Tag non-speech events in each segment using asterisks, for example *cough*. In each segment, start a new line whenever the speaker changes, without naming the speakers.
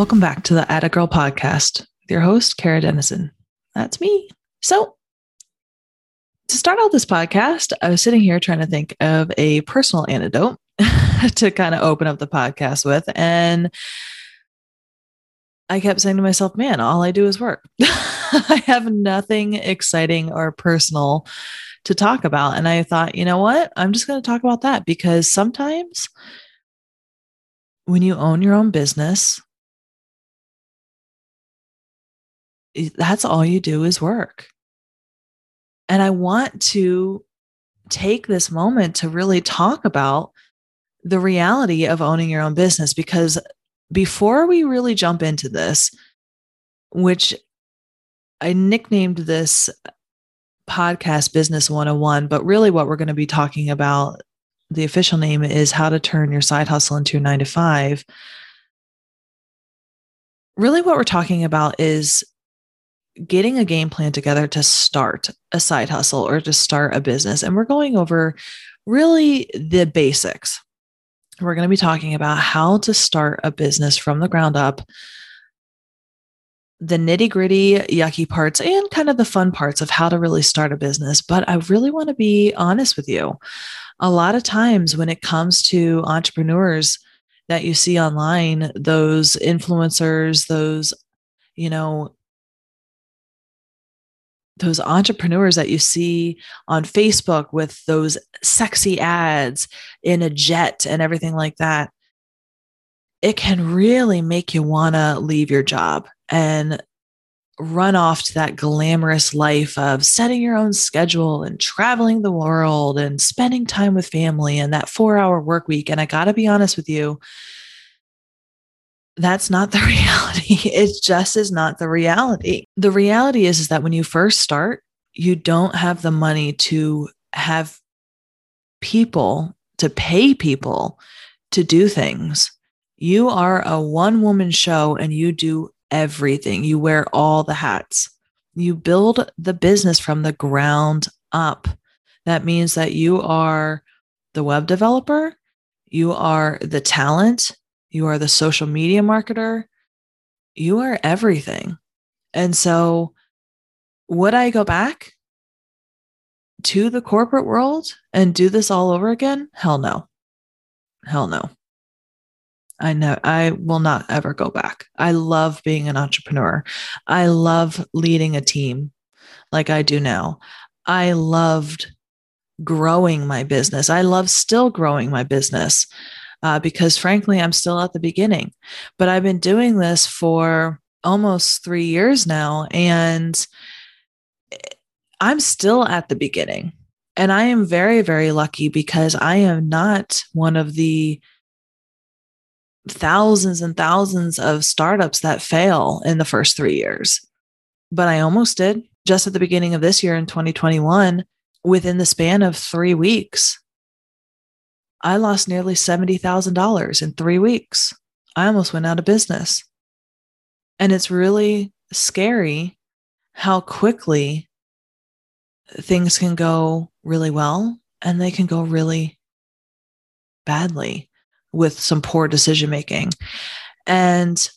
Welcome back to the Atta Girl podcast with your host, Kara Dennison. That's me. So, to start out this podcast, I was sitting here trying to think of a personal antidote *laughs* to kind of open up the podcast with. And I kept saying to myself, man, all I do is work. *laughs* I have nothing exciting or personal to talk about. And I thought, you know what? I'm just going to talk about that because sometimes when you own your own business, that's all you do is work. And I want to take this moment to really talk about the reality of owning your own business because before we really jump into this, which I nicknamed this podcast Business 101, but really what we're going to be talking about, the official name is How to Turn Your Side Hustle into a Nine to Five. Really, what we're talking about is getting a game plan together to start a side hustle or to start a business. And we're going over really the basics. We're going to be talking about how to start a business from the ground up, the nitty gritty, yucky parts, and kind of the fun parts of how to really start a business. But I really want to be honest with you. A lot of times when it comes to entrepreneurs that you see online, those influencers, those, you know, those entrepreneurs that you see on Facebook with those sexy ads in a jet and everything like that, it can really make you want to leave your job and run off to that glamorous life of setting your own schedule and traveling the world and spending time with family and that four hour work week. And I got to be honest with you, that's not the *laughs* reality. It just is not the reality. The reality is, is that when you first start, you don't have the money to have people to pay people to do things. You are a one woman show and you do everything. You wear all the hats. You build the business from the ground up. That means that you are the web developer, you are the talent, you are the social media marketer, you are everything. And so, would I go back to the corporate world and do this all over again? Hell no. Hell no. I know I will not ever go back. I love being an entrepreneur. I love leading a team like I do now. I loved growing my business. I love still growing my business uh, because frankly, I'm still at the beginning. But I've been doing this for almost three years now, and I'm still at the beginning. And I am very, very lucky because I am not one of the thousands and thousands of startups that fail in the first three years. But I almost did just at the beginning of this year in 2021 within the span of three weeks. I lost nearly $70,000 in three weeks. I almost went out of business. And it's really scary how quickly things can go really well and they can go really badly with some poor decision making. And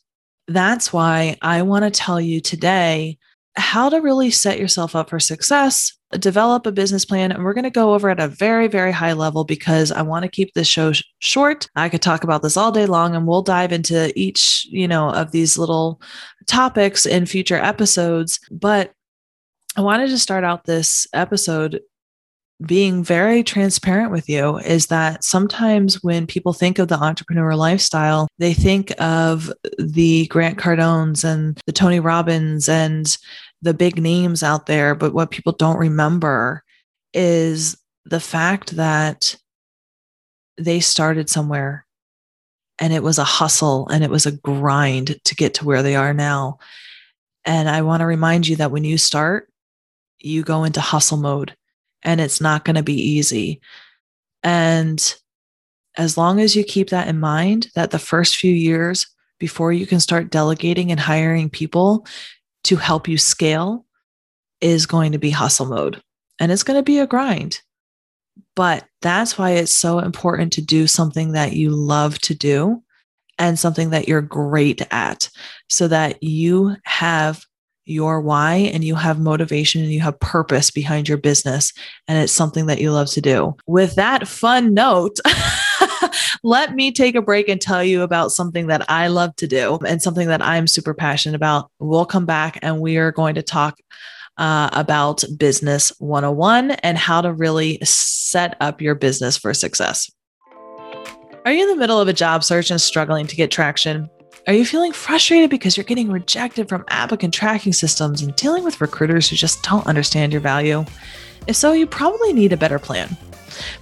that's why I want to tell you today how to really set yourself up for success, develop a business plan. And we're going to go over at a very, very high level because I want to keep this show sh- short. I could talk about this all day long and we'll dive into each, you know, of these little topics in future episodes. But I wanted to start out this episode being very transparent with you is that sometimes when people think of the entrepreneur lifestyle, they think of the Grant Cardones and the Tony Robbins and the big names out there. But what people don't remember is the fact that they started somewhere and it was a hustle and it was a grind to get to where they are now. And I want to remind you that when you start, you go into hustle mode and it's not going to be easy. And as long as you keep that in mind, that the first few years before you can start delegating and hiring people to help you scale is going to be hustle mode and it's going to be a grind. But that's why it's so important to do something that you love to do and something that you're great at so that you have your why and you have motivation and you have purpose behind your business and it's something that you love to do. With that fun note, *laughs* let me take a break and tell you about something that I love to do and something that I'm super passionate about. We'll come back and we are going to talk uh, about Business 101 and how to really set up your business for success. Are you in the middle of a job search and struggling to get traction? Are you feeling frustrated because you're getting rejected from applicant tracking systems and dealing with recruiters who just don't understand your value? If so, you probably need a better plan.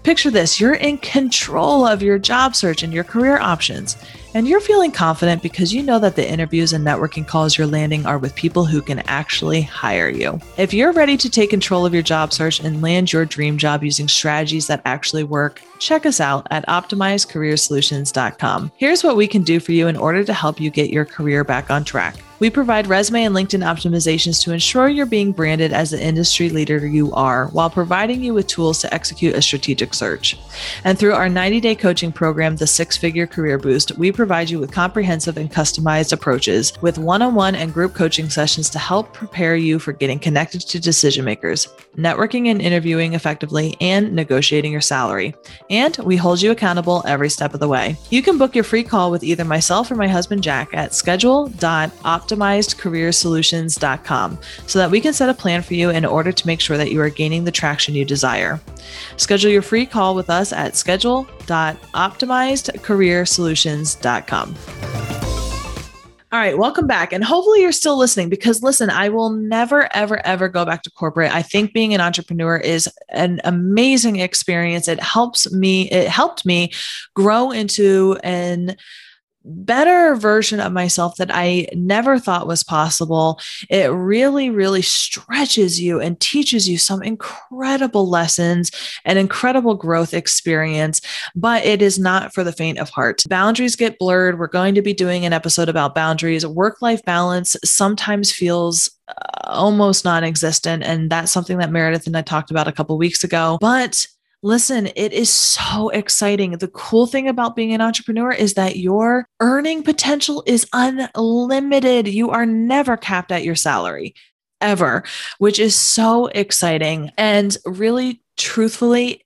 Picture this you're in control of your job search and your career options. And you're feeling confident because you know that the interviews and networking calls you're landing are with people who can actually hire you. If you're ready to take control of your job search and land your dream job using strategies that actually work, check us out at optimizedcareersolutions.com. Here's what we can do for you in order to help you get your career back on track. We provide resume and LinkedIn optimizations to ensure you're being branded as the industry leader you are while providing you with tools to execute a strategic search. And through our 90 day coaching program, The Six Figure Career Boost, we provide you with comprehensive and customized approaches with one on one and group coaching sessions to help prepare you for getting connected to decision makers, networking and interviewing effectively, and negotiating your salary. And we hold you accountable every step of the way. You can book your free call with either myself or my husband Jack at schedule.opt optimizedcareersolutions.com so that we can set a plan for you in order to make sure that you are gaining the traction you desire. Schedule your free call with us at schedule.optimizedcareersolutions.com. All right, welcome back. And hopefully you're still listening because listen, I will never, ever, ever go back to corporate. I think being an entrepreneur is an amazing experience. It helps me, it helped me grow into an better version of myself that I never thought was possible. It really, really stretches you and teaches you some incredible lessons and incredible growth experience, but it is not for the faint of heart. Boundaries get blurred. We're going to be doing an episode about boundaries. Work life balance sometimes feels uh, almost non existent. And that's something that Meredith and I talked about a couple weeks ago. But Listen, it is so exciting. The cool thing about being an entrepreneur is that your earning potential is unlimited. You are never capped at your salary ever, which is so exciting. And really, truthfully,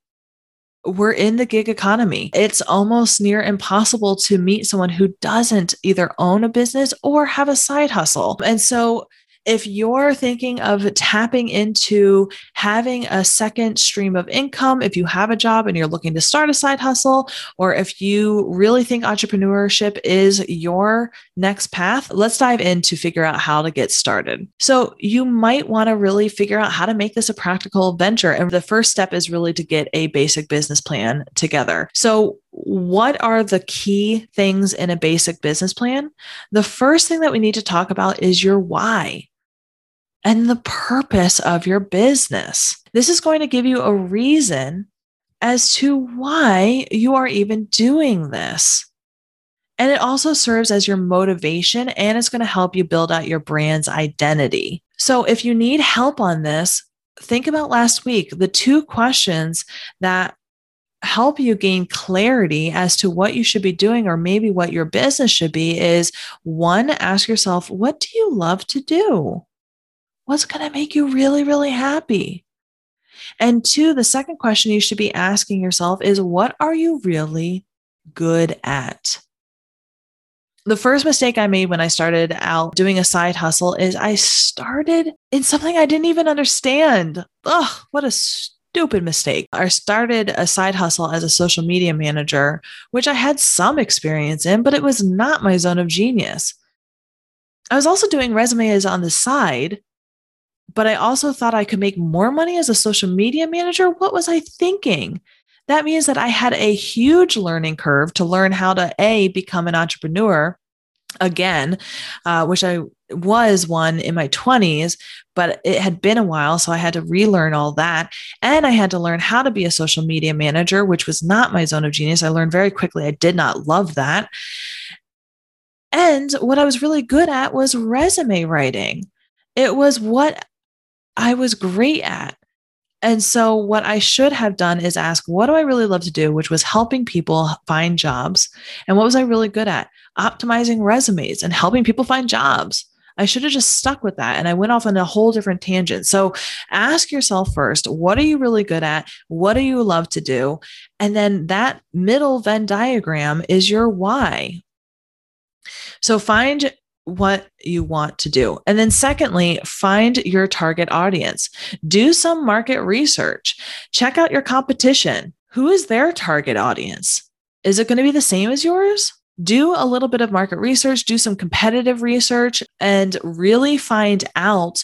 we're in the gig economy. It's almost near impossible to meet someone who doesn't either own a business or have a side hustle. And so, if you're thinking of tapping into having a second stream of income, if you have a job and you're looking to start a side hustle, or if you really think entrepreneurship is your next path, let's dive in to figure out how to get started. So, you might want to really figure out how to make this a practical venture. And the first step is really to get a basic business plan together. So, what are the key things in a basic business plan? The first thing that we need to talk about is your why and the purpose of your business. This is going to give you a reason as to why you are even doing this. And it also serves as your motivation and it's going to help you build out your brand's identity. So if you need help on this, think about last week. The two questions that help you gain clarity as to what you should be doing or maybe what your business should be is one, ask yourself, what do you love to do? What's going to make you really, really happy? And two, the second question you should be asking yourself is what are you really good at? The first mistake I made when I started out doing a side hustle is I started in something I didn't even understand. Ugh, what a stupid mistake. I started a side hustle as a social media manager, which I had some experience in, but it was not my zone of genius. I was also doing resumes on the side, but I also thought I could make more money as a social media manager. What was I thinking? That means that I had a huge learning curve to learn how to A, become an entrepreneur again, uh, which I was one in my 20s, but it had been a while. So I had to relearn all that. And I had to learn how to be a social media manager, which was not my zone of genius. I learned very quickly. I did not love that. And what I was really good at was resume writing. It was what I was great at. And so, what I should have done is ask, what do I really love to do? Which was helping people find jobs. And what was I really good at? Optimizing resumes and helping people find jobs. I should have just stuck with that. And I went off on a whole different tangent. So ask yourself first, what are you really good at? What do you love to do? And then that middle Venn diagram is your why. So find what you want to do. And then, secondly, find your target audience. Do some market research. Check out your competition. Who is their target audience? Is it going to be the same as yours? Do a little bit of market research, do some competitive research, and really find out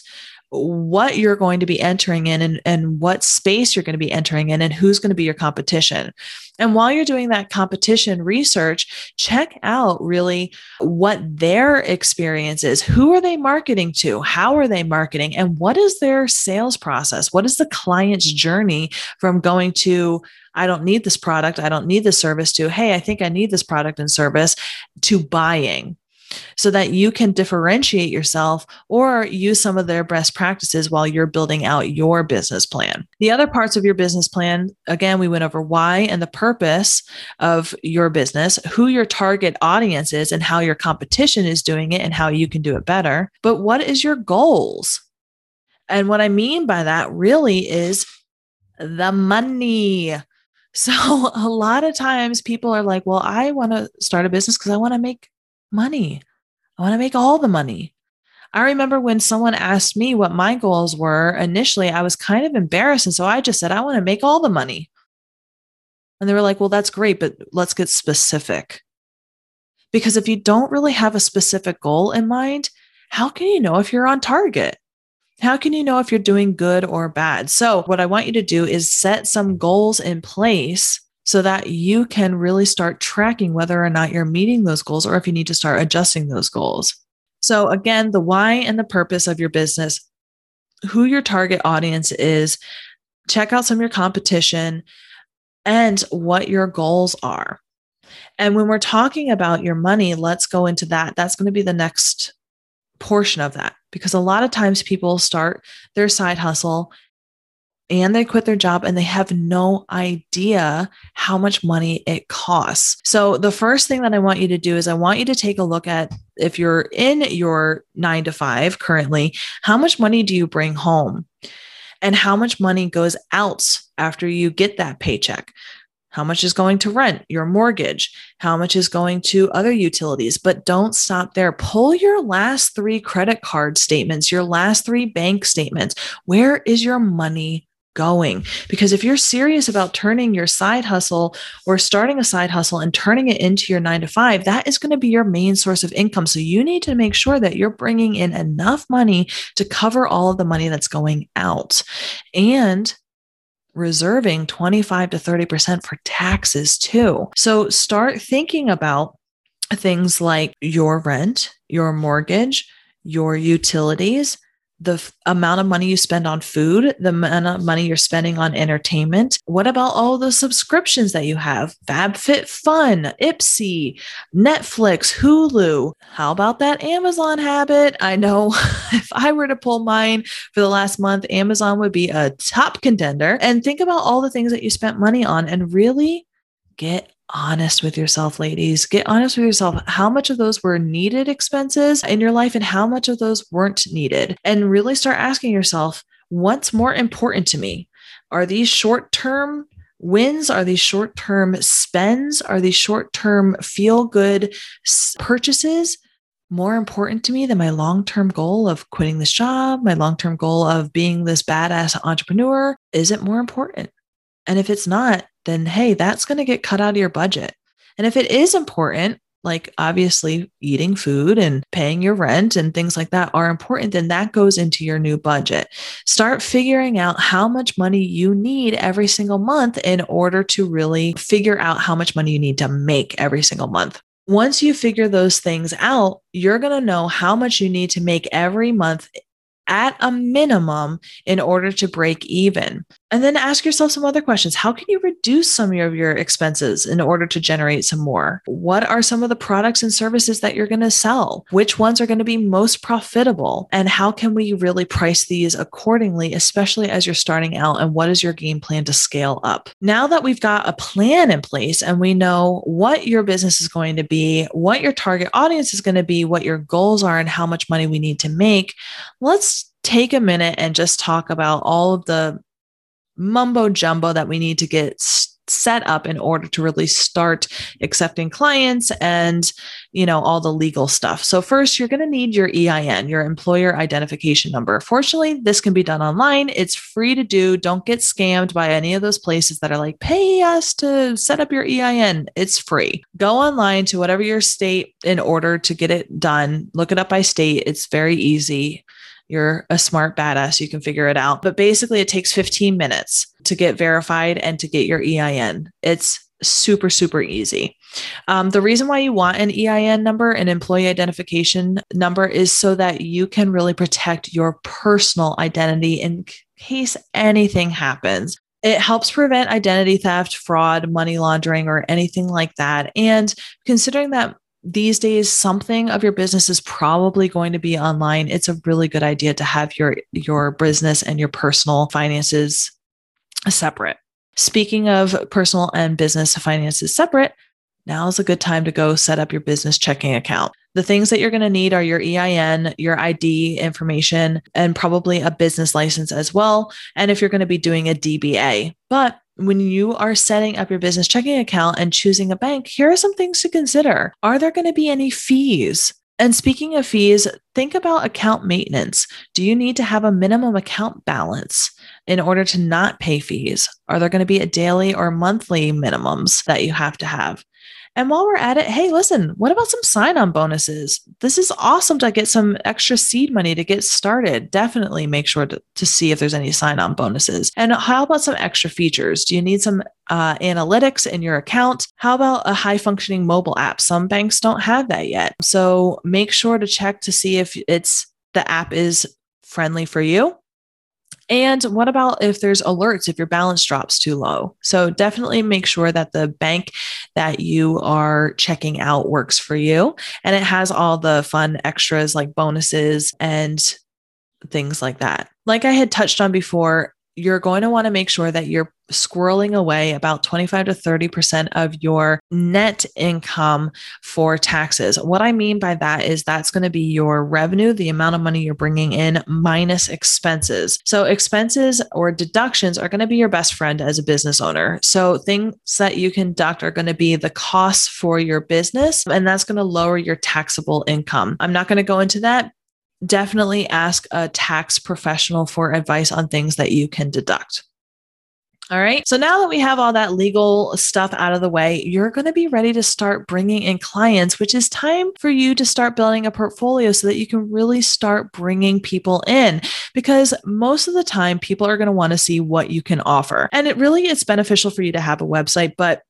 what you're going to be entering in and, and what space you're going to be entering in and who's going to be your competition. And while you're doing that competition research, check out really what their experience is. Who are they marketing to? How are they marketing? And what is their sales process? What is the client's journey from going to, I don't need this product, I don't need this service, to, hey, I think I need this product and service, to buying? So that you can differentiate yourself or use some of their best practices while you're building out your business plan. The other parts of your business plan, again, we went over why and the purpose of your business, who your target audience is, and how your competition is doing it and how you can do it better. But what is your goals? And what I mean by that really is the money. So *laughs* a lot of times people are like, well, I want to start a business because I want to make money. I want to make all the money. I remember when someone asked me what my goals were initially, I was kind of embarrassed. And so I just said, I want to make all the money. And they were like, well, that's great, but let's get specific. Because if you don't really have a specific goal in mind, how can you know if you're on target? How can you know if you're doing good or bad? So, what I want you to do is set some goals in place so that you can really start tracking whether or not you're meeting those goals or if you need to start adjusting those goals. So, again, the why and the purpose of your business, who your target audience is, check out some of your competition, and what your goals are. And when we're talking about your money, let's go into that. That's going to be the next portion of that because a lot of times people start their side hustle and they quit their job and they have no idea how much money it costs. So, the first thing that I want you to do is I want you to take a look at if you're in your nine to five currently, how much money do you bring home? And how much money goes out after you get that paycheck? How much is going to rent, your mortgage? How much is going to other utilities? But don't stop there. Pull your last three credit card statements, your last three bank statements. Where is your money going. Because if you're serious about turning your side hustle or starting a side hustle and turning it into your nine to five, that is going to be your main source of income. So you need to make sure that you're bringing in enough money to cover all of the money that's going out and reserving 25 to 30% for taxes too. So start thinking about things like your rent, your mortgage, your utilities, the f- amount of money you spend on food, the amount of money you're spending on entertainment. What about all the subscriptions that you have? FabFitFun, Ipsy, Netflix, Hulu. How about that Amazon habit? I know *laughs* if I were to pull mine for the last month, Amazon would be a top contender. And think about all the things that you spent money on and really get honest with yourself, ladies. Get honest with yourself. How much of those were needed expenses in your life and how much of those weren't needed? And really start asking yourself, what's more important to me? Are these short term wins? Are these short term spends? Are these short term feel good purchases? More important to me than my long term goal of quitting this job, my long term goal of being this badass entrepreneur? Is it more important? And if it's not, then hey, that's going to get cut out of your budget. And if it is important, like obviously eating food and paying your rent and things like that are important, then that goes into your new budget. Start figuring out how much money you need every single month in order to really figure out how much money you need to make every single month. Once you figure those things out, you're going to know how much you need to make every month at a minimum in order to break even. And then ask yourself some other questions. How can you reduce some of your expenses in order to generate some more? What are some of the products and services that you're going to sell? Which ones are going to be most profitable? And how can we really price these accordingly, especially as you're starting out? And what is your game plan to scale up? Now that we've got a plan in place and we know what your business is going to be, what your target audience is going to be, what your goals are, and how much money we need to make, let's take a minute and just talk about all of the mumbo jumbo that we need to get set up in order to really start accepting clients and you know all the legal stuff. So first you're going to need your ein your employer identification number. Fortunately this can be done online. It's free to do. Don't get scammed by any of those places that are like pay us to set up your ein it's free. Go online to whatever your state in order to get it done. Look it up by state. It's very easy you're a smart badass, you can figure it out. But basically, it takes 15 minutes to get verified and to get your EIN. It's super, super easy. Um, the reason why you want an EIN number, an employee identification number, is so that you can really protect your personal identity in case anything happens. It helps prevent identity theft, fraud, money laundering, or anything like that. And considering that these days something of your business is probably going to be online it's a really good idea to have your your business and your personal finances separate speaking of personal and business finances separate now is a good time to go set up your business checking account the things that you're going to need are your EIN, your ID information, and probably a business license as well. And if you're going to be doing a DBA. But when you are setting up your business checking account and choosing a bank, here are some things to consider. Are there going to be any fees? And speaking of fees, think about account maintenance. Do you need to have a minimum account balance in order to not pay fees? Are there going to be a daily or monthly minimums that you have to have? And while we're at it, hey, listen, what about some sign on bonuses? This is awesome to get some extra seed money to get started. Definitely make sure to, to see if there's any sign on bonuses. And how about some extra features? Do you need some uh, analytics in your account? How about a high functioning mobile app? Some banks don't have that yet. So make sure to check to see if it's the app is friendly for you and what about if there's alerts if your balance drops too low? So definitely make sure that the bank that you are checking out works for you and it has all the fun extras like bonuses and things like that. Like I had touched on before, you're going to want to make sure that you're squirreling away about 25 to 30% of your net income for taxes. What I mean by that is that's going to be your revenue, the amount of money you're bringing in minus expenses. So, expenses or deductions are going to be your best friend as a business owner. So, things that you can deduct are going to be the costs for your business, and that's going to lower your taxable income. I'm not going to go into that definitely ask a tax professional for advice on things that you can deduct. All right. So now that we have all that legal stuff out of the way, you're going to be ready to start bringing in clients, which is time for you to start building a portfolio so that you can really start bringing people in. Because most of the time, people are going to want to see what you can offer. And it really is beneficial for you to have a website, but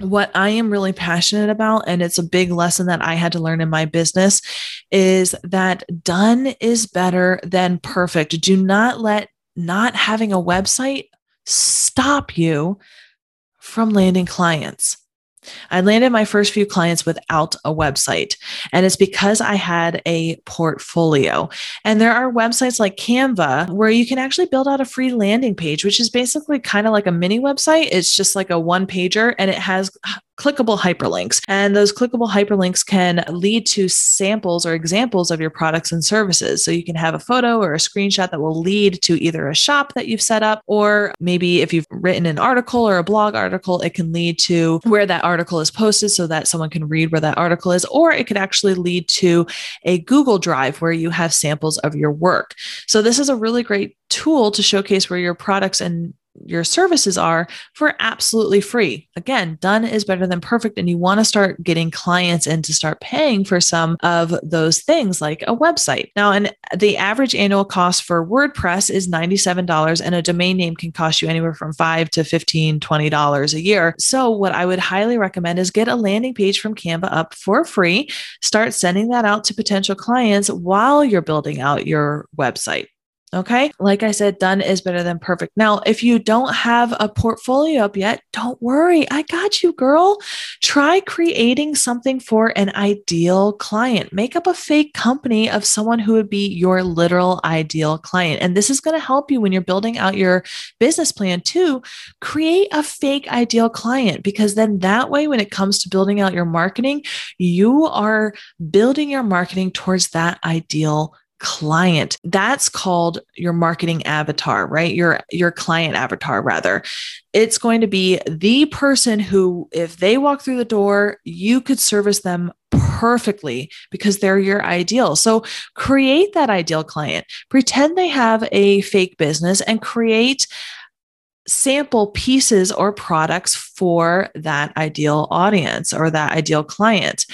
what I am really passionate about, and it's a big lesson that I had to learn in my business, is that done is better than perfect. Do not let not having a website stop you from landing clients. I landed my first few clients without a website. And it's because I had a portfolio. And there are websites like Canva where you can actually build out a free landing page, which is basically kind of like a mini website. It's just like a one pager and it has clickable hyperlinks. And those clickable hyperlinks can lead to samples or examples of your products and services. So you can have a photo or a screenshot that will lead to either a shop that you've set up, or maybe if you've written an article or a blog article, it can lead to where that article is posted so that someone can read where that article is, or it could actually lead to a Google Drive where you have samples of your work. So this is a really great tool to showcase where your products and your services are for absolutely free. Again, done is better than perfect. And you want to start getting clients in to start paying for some of those things like a website. Now, and the average annual cost for WordPress is $97 and a domain name can cost you anywhere from five to $15, $20 a year. So what I would highly recommend is get a landing page from Canva up for free. Start sending that out to potential clients while you're building out your website. Okay. Like I said, done is better than perfect. Now, if you don't have a portfolio up yet, don't worry. I got you, girl. Try creating something for an ideal client. Make up a fake company of someone who would be your literal ideal client. And this is going to help you when you're building out your business plan too. Create a fake ideal client because then that way, when it comes to building out your marketing, you are building your marketing towards that ideal client. That's called your marketing avatar, right? Your your client avatar rather. It's going to be the person who if they walk through the door, you could service them perfectly because they're your ideal. So create that ideal client. Pretend they have a fake business and create sample pieces or products for that ideal audience or that ideal client.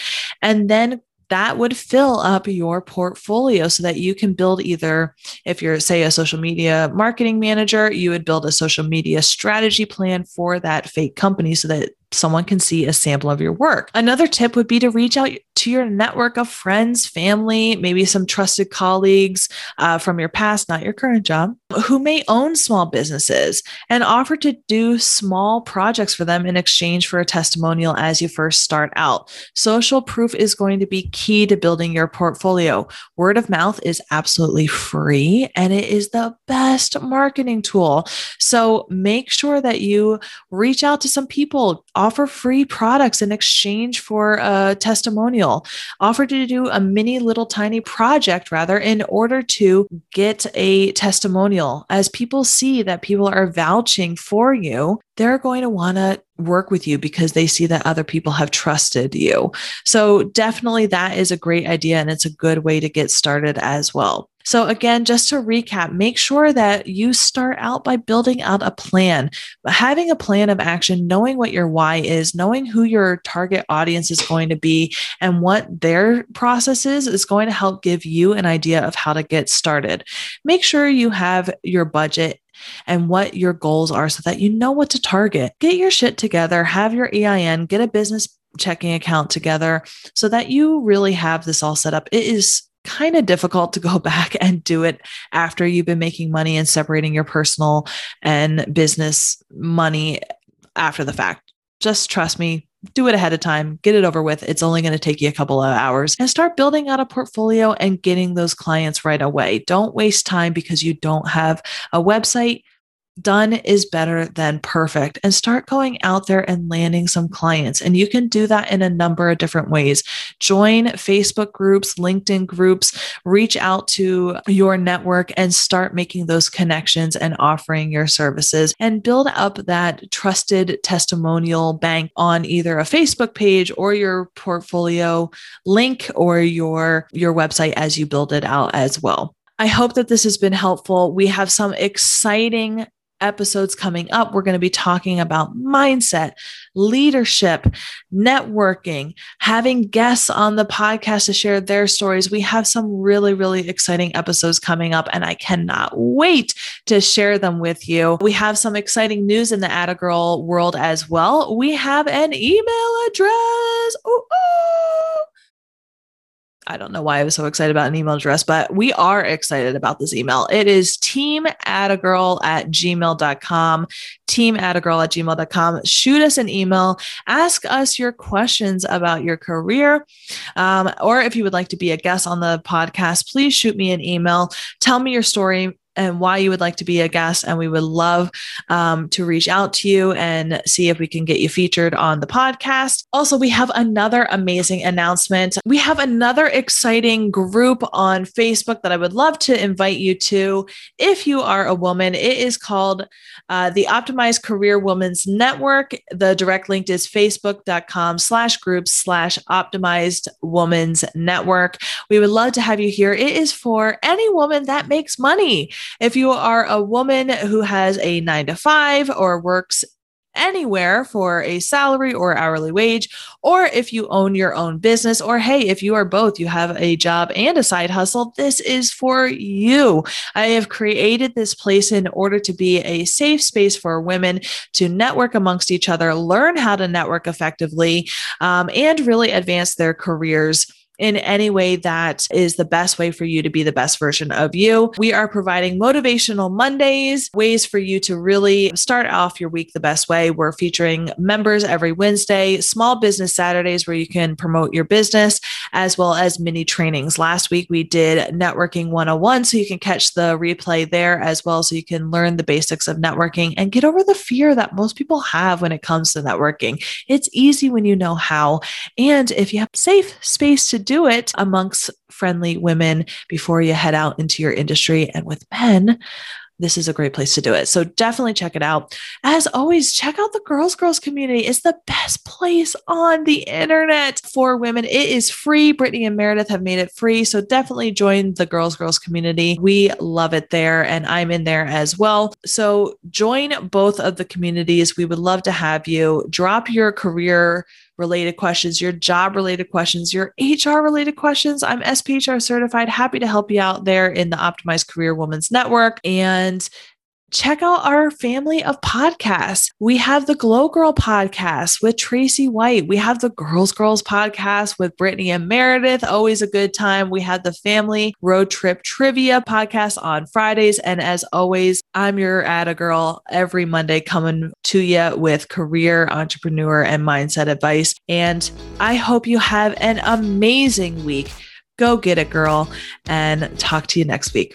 And then that would fill up your portfolio so that you can build either, if you're, say, a social media marketing manager, you would build a social media strategy plan for that fake company so that someone can see a sample of your work. Another tip would be to reach out to your network of friends, family, maybe some trusted colleagues uh, from your past, not your current job, who may own small businesses and offer to do small projects for them in exchange for a testimonial as you first start out. Social proof is going to be key to building your portfolio. Word of mouth is absolutely free and it is the best marketing tool. So make sure that you reach out to some people offer free products in exchange for a testimonial, offer to do a mini little tiny project rather in order to get a testimonial. As people see that people are vouching for you, they're going to want to work with you because they see that other people have trusted you. So, definitely that is a great idea and it's a good way to get started as well. So, again, just to recap, make sure that you start out by building out a plan, having a plan of action, knowing what your why is, knowing who your target audience is going to be, and what their process is, is going to help give you an idea of how to get started. Make sure you have your budget and what your goals are so that you know what to target. Get your shit together, have your EIN, get a business checking account together so that you really have this all set up. It is kind of difficult to go *laughs* back and do it after you've been making money and separating your personal and business money after the fact. Just trust me, do it ahead of time, get it over with. It's only going to take you a couple of hours and start building out a portfolio and getting those clients right away. Don't waste time because you don't have a website done is better than perfect and start going out there and landing some clients. And you can do that in a number of different ways. Join Facebook groups, LinkedIn groups, reach out to your network and start making those connections and offering your services and build up that trusted testimonial bank on either a Facebook page or your portfolio link or your your website as you build it out as well. I hope that this has been helpful. We have some exciting episodes coming up, we're going to be talking about mindset, leadership, networking, having guests on the podcast to share their stories. We have some really, really exciting episodes coming up, and I cannot wait to share them with you. We have some exciting news in the Attagirl world as well. We have an email address. Ooh, ooh. I don't know why I was so excited about an email address, but we are excited about this email. It is teamattagirl at a girl at gmail.com. Teamattagirl at gmail.com. Shoot us an email. Ask us your questions about your career. Um, or if you would like to be a guest on the podcast, please shoot me an email. Tell me your story and why you would like to be a guest. And we would love um, to reach out to you and see if we can get you featured on the podcast. Also, we have another amazing announcement. We have another exciting group on Facebook that I would love to invite you to. If you are a woman, it is called uh, the Optimized Career Women's Network. The direct link is facebook.com slash groups slash optimized women's network. We would love to have you here. It is for any woman that makes money. If you are a woman who has a nine to five or works anywhere for a salary or hourly wage, or if you own your own business, or hey, if you are both, you have a job and a side hustle, this is for you. I have created this place in order to be a safe space for women to network amongst each other, learn how to network effectively, um, and really advance their careers in any way that is the best way for you to be the best version of you. We are providing motivational Mondays, ways for you to really start off your week the best way. We're featuring members every Wednesday, small business Saturdays where you can promote your business, as well as mini trainings. Last week we did networking 101, so you can catch the replay there as well, so you can learn the basics of networking and get over the fear that most people have when it comes to networking. It's easy when you know how. And if you have safe space to do it amongst friendly women before you head out into your industry and with men, this is a great place to do it. So definitely check it out. As always, check out the Girls Girls community. It's the best place on the internet for women. It is free. Brittany and Meredith have made it free. So definitely join the Girls Girls community. We love it there, and I'm in there as well. So join both of the communities. We would love to have you. Drop your career related questions, your job related questions, your HR related questions. I'm SPHR certified. Happy to help you out there in the Optimized Career Women's Network. And check out our family of podcasts. We have the Glow Girl podcast with Tracy White. We have the Girls Girls podcast with Brittany and Meredith. Always a good time. We have the Family Road Trip Trivia podcast on Fridays. And as always, I'm your Atta Girl every Monday coming to you with career, entrepreneur, and mindset advice. And I hope you have an amazing week. Go get it, girl, and talk to you next week.